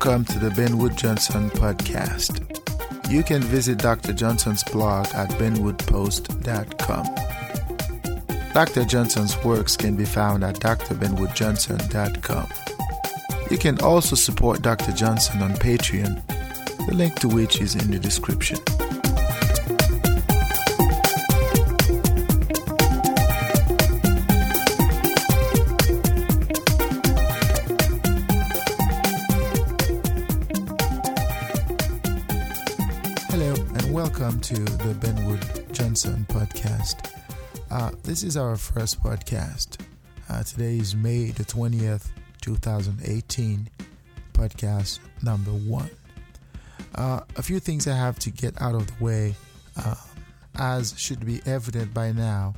Welcome to the Ben Wood Johnson podcast. You can visit Dr. Johnson's blog at benwoodpost.com. Dr. Johnson's works can be found at drbenwoodjohnson.com. You can also support Dr. Johnson on Patreon, the link to which is in the description. To the Ben Wood Johnson podcast. Uh, this is our first podcast. Uh, today is May the 20th, 2018, podcast number one. Uh, a few things I have to get out of the way. Um, as should be evident by now,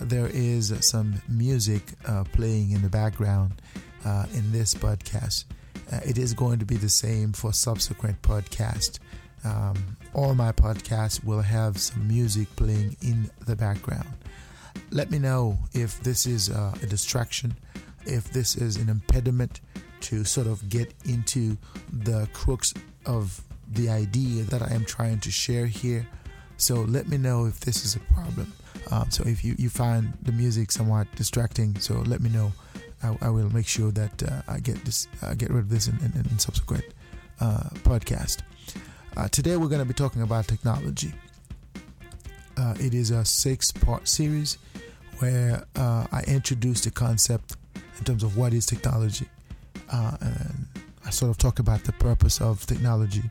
there is some music uh, playing in the background uh, in this podcast. Uh, it is going to be the same for subsequent podcasts. Um, all my podcasts will have some music playing in the background. Let me know if this is a distraction, if this is an impediment to sort of get into the crux of the idea that I am trying to share here. So let me know if this is a problem. Um, so if you, you find the music somewhat distracting, so let me know. I, I will make sure that uh, I get this, uh, get rid of this in, in, in subsequent uh, podcast. Uh, today we're going to be talking about technology. Uh, it is a six-part series where uh, I introduce the concept in terms of what is technology, uh, and I sort of talk about the purpose of technology.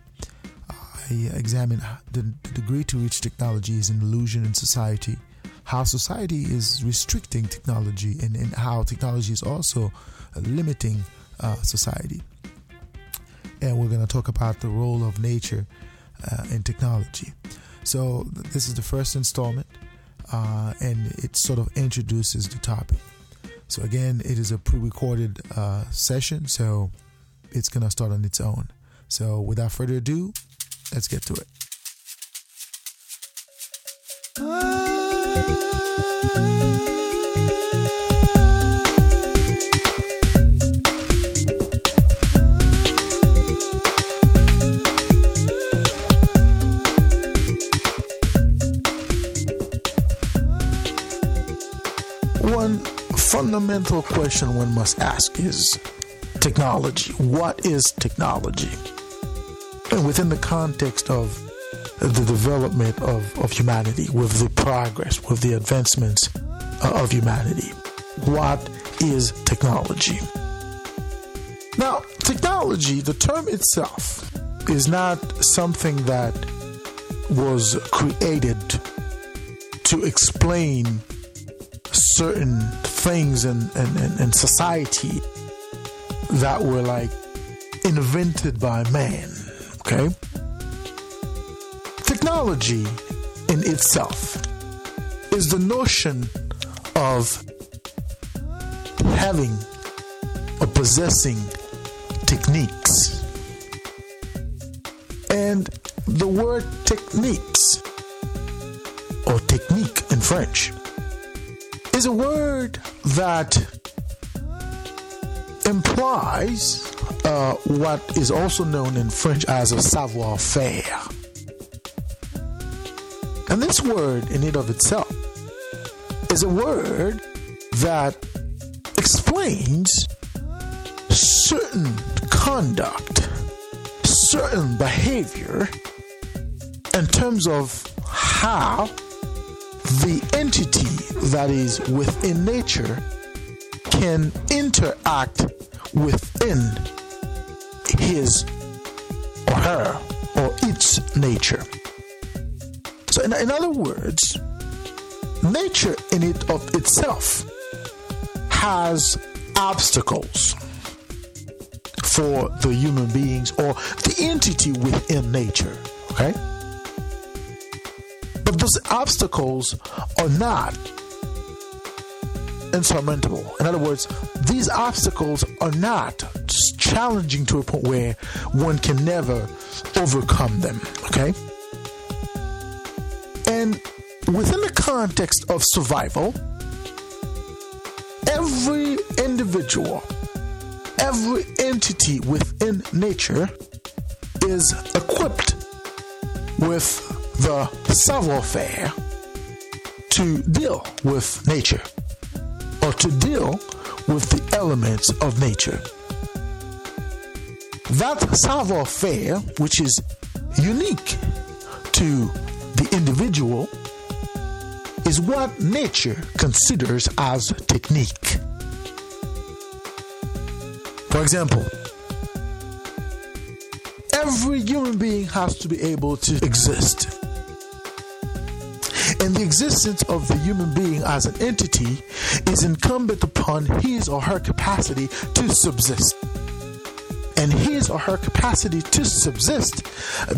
I examine the, the degree to which technology is an illusion in society, how society is restricting technology, and, and how technology is also limiting uh, society and we're going to talk about the role of nature uh, in technology. So, this is the first installment, uh, and it sort of introduces the topic. So, again, it is a pre recorded uh, session, so it's going to start on its own. So, without further ado, let's get to it. One fundamental question one must ask is technology. What is technology? And within the context of the development of, of humanity, with the progress, with the advancements uh, of humanity, what is technology? Now, technology, the term itself, is not something that was created to explain certain things in, society that were like invented by man. Okay? Technology in itself is the notion of having or possessing techniques. And the word techniques or technique in French is a word that implies uh, what is also known in French as a savoir faire. And this word, in and of itself, is a word that explains certain conduct, certain behavior in terms of how the entity that is within nature can interact within his or her or its nature. So, in, in other words, nature in it of itself has obstacles for the human beings or the entity within nature. Okay? But those obstacles are not insurmountable. In other words, these obstacles are not challenging to a point where one can never overcome them. Okay? And within the context of survival, every individual, every entity within nature is equipped with the savoir faire to deal with nature or to deal with the elements of nature. That savoir faire, which is unique to the individual, is what nature considers as technique. For example, every human being has to be able to exist. And the existence of the human being as an entity is incumbent upon his or her capacity to subsist. And his or her capacity to subsist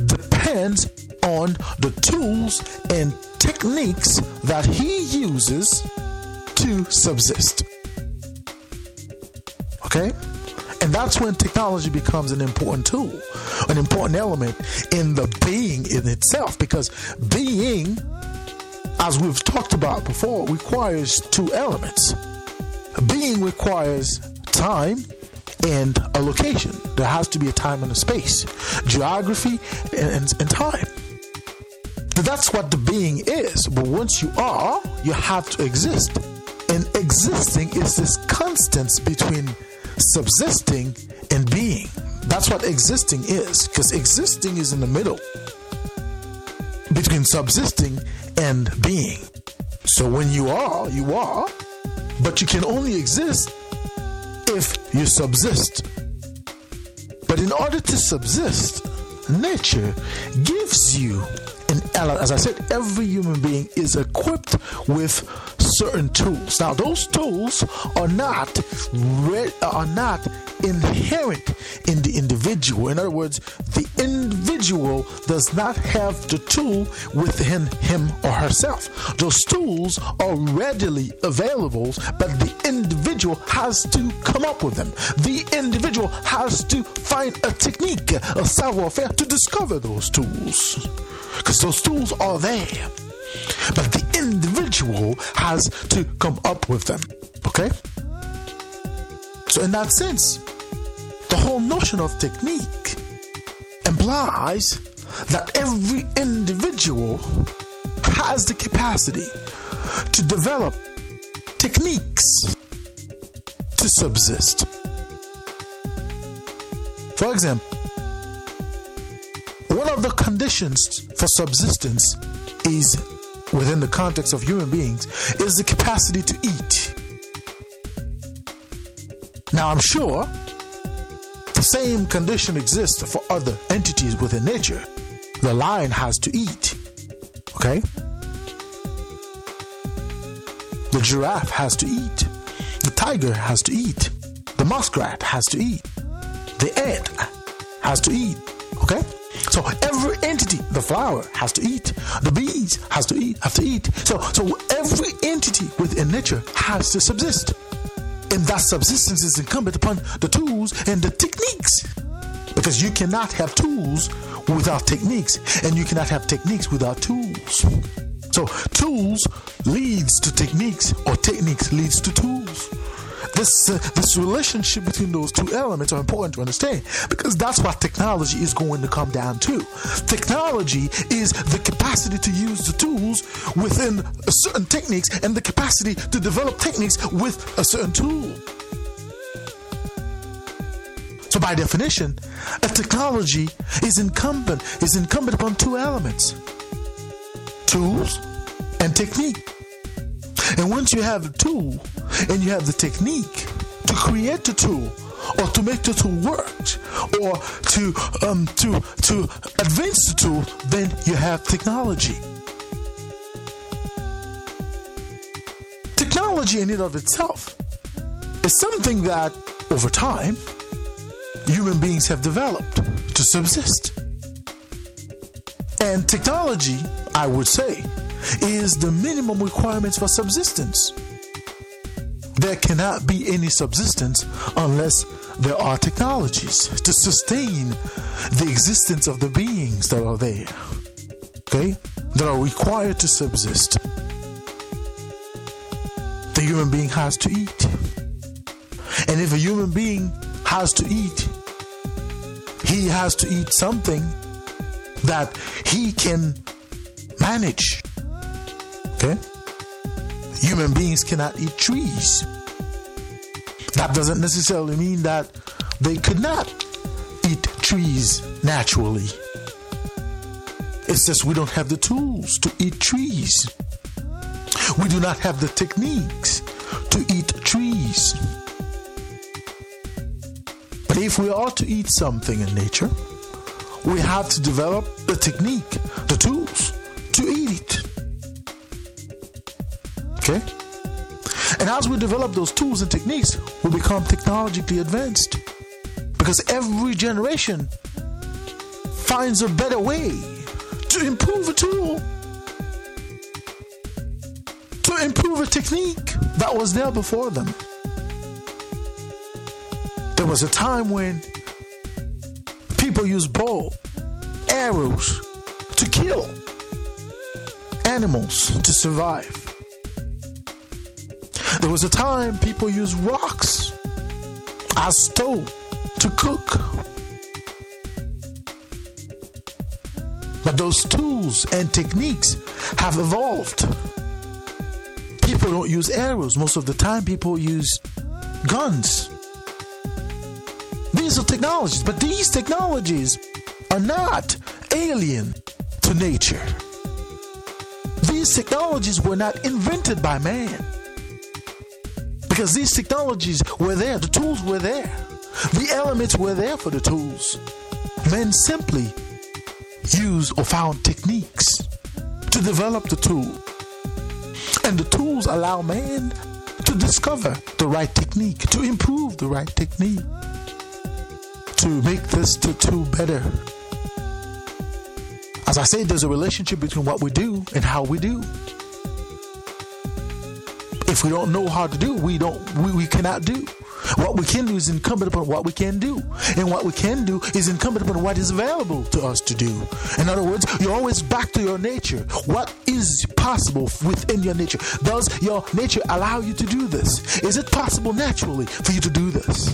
depends on the tools and techniques that he uses to subsist. Okay? And that's when technology becomes an important tool, an important element in the being in itself, because being, as we've talked about before, requires two elements. Being requires time and a location. There has to be a time and a space, geography and, and, time. That's what the being is. But once you are, you have to exist. And existing is this constance between subsisting and being. That's what existing is, because existing is in the middle between subsisting and being. So when you are, you are, but you can only exist if you subsist. But in order to subsist, nature gives you an element. As I said, every human being is equipped with certain tools. Now, those tools are not re- uh, are not inherent in the individual. In other words, the individual does not have the tool within him or herself. Those tools are readily available, but the individual has to come up with them. The individual has to find a technique, a savoir faire to discover those tools. Because those tools are there. But the individual has to come up with them. Okay? So, in that sense, the whole notion of technique implies that every individual has the capacity to develop techniques to subsist. For example, one of the conditions for subsistence is within the context of human beings is the capacity to eat. Now, I'm sure the same condition exists for other entities within nature. The lion has to eat, okay? The giraffe has to eat. The tiger has to eat. The muskrat has to eat. The ant has to eat, okay? So every entity, the flower has to eat, the bees has to eat, have to eat. So so every entity within nature has to subsist. And that subsistence is incumbent upon the tools and the techniques. Because you cannot have tools without techniques, and you cannot have techniques without tools. So tools leads to techniques, or techniques leads to tools. This uh, this relationship between those two elements are important to understand because that's what technology is going to come down to. Technology is the capacity to use the tools within certain techniques and the capacity to develop techniques with a certain tool. So by definition, a technology is incumbent is incumbent upon two elements. Tools and technique. And once you have the tool and you have the technique to create the tool or to make the tool work or to um, to to advance the tool, then you have technology. Technology in and of itself is something that over time human beings have developed to subsist. And technology, I would say, is the minimum requirements for subsistence. There cannot be any subsistence unless there are technologies to sustain the existence of the beings that are there. Okay? That are required to subsist. The human being has to eat. And if a human being has to eat, he has to eat something that he can manage. Okay? Human beings cannot eat trees. That doesn't necessarily mean that they could not eat trees naturally. It's just we don't have the tools to eat trees. We do not have the techniques to eat trees. But if we are to eat something in nature, we have to develop the technique, the tools to eat it. Okay? And as we develop those tools and techniques, we become technologically advanced. Because every generation finds a better way to improve a tool, to improve a technique that was there before them. There was a time when people used bow, arrows to kill animals to survive. There was a time people used rocks as stove to cook. But those tools and techniques have evolved. People don't use arrows. Most of the time, people use guns. These are technologies, but these technologies are not alien to nature. These technologies were not invented by man. Because these technologies were there, the tools were there, the elements were there for the tools. Men simply used or found techniques to develop the tool. And the tools allow man to discover the right technique, to improve the right technique, to make this tool better. As I said, there's a relationship between what we do and how we do. If we don't know how to do, we don't we, we cannot do. What we can do is incumbent upon what we can do. And what we can do is incumbent upon what is available to us to do. In other words, you're always back to your nature. What is possible within your nature? Does your nature allow you to do this? Is it possible naturally for you to do this?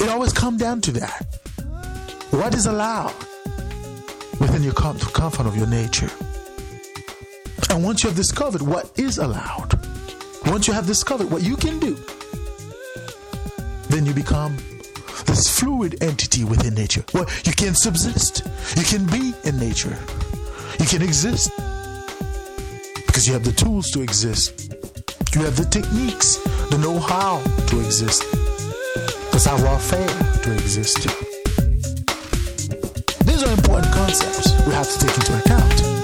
It always comes down to that. What is allowed within your confine of your nature? And once you have discovered what is allowed, once you have discovered what you can do, then you become this fluid entity within nature. Well, you can subsist, you can be in nature, you can exist because you have the tools to exist, you have the techniques, the know how to exist, the savoir faire to exist. These are important concepts we have to take into account.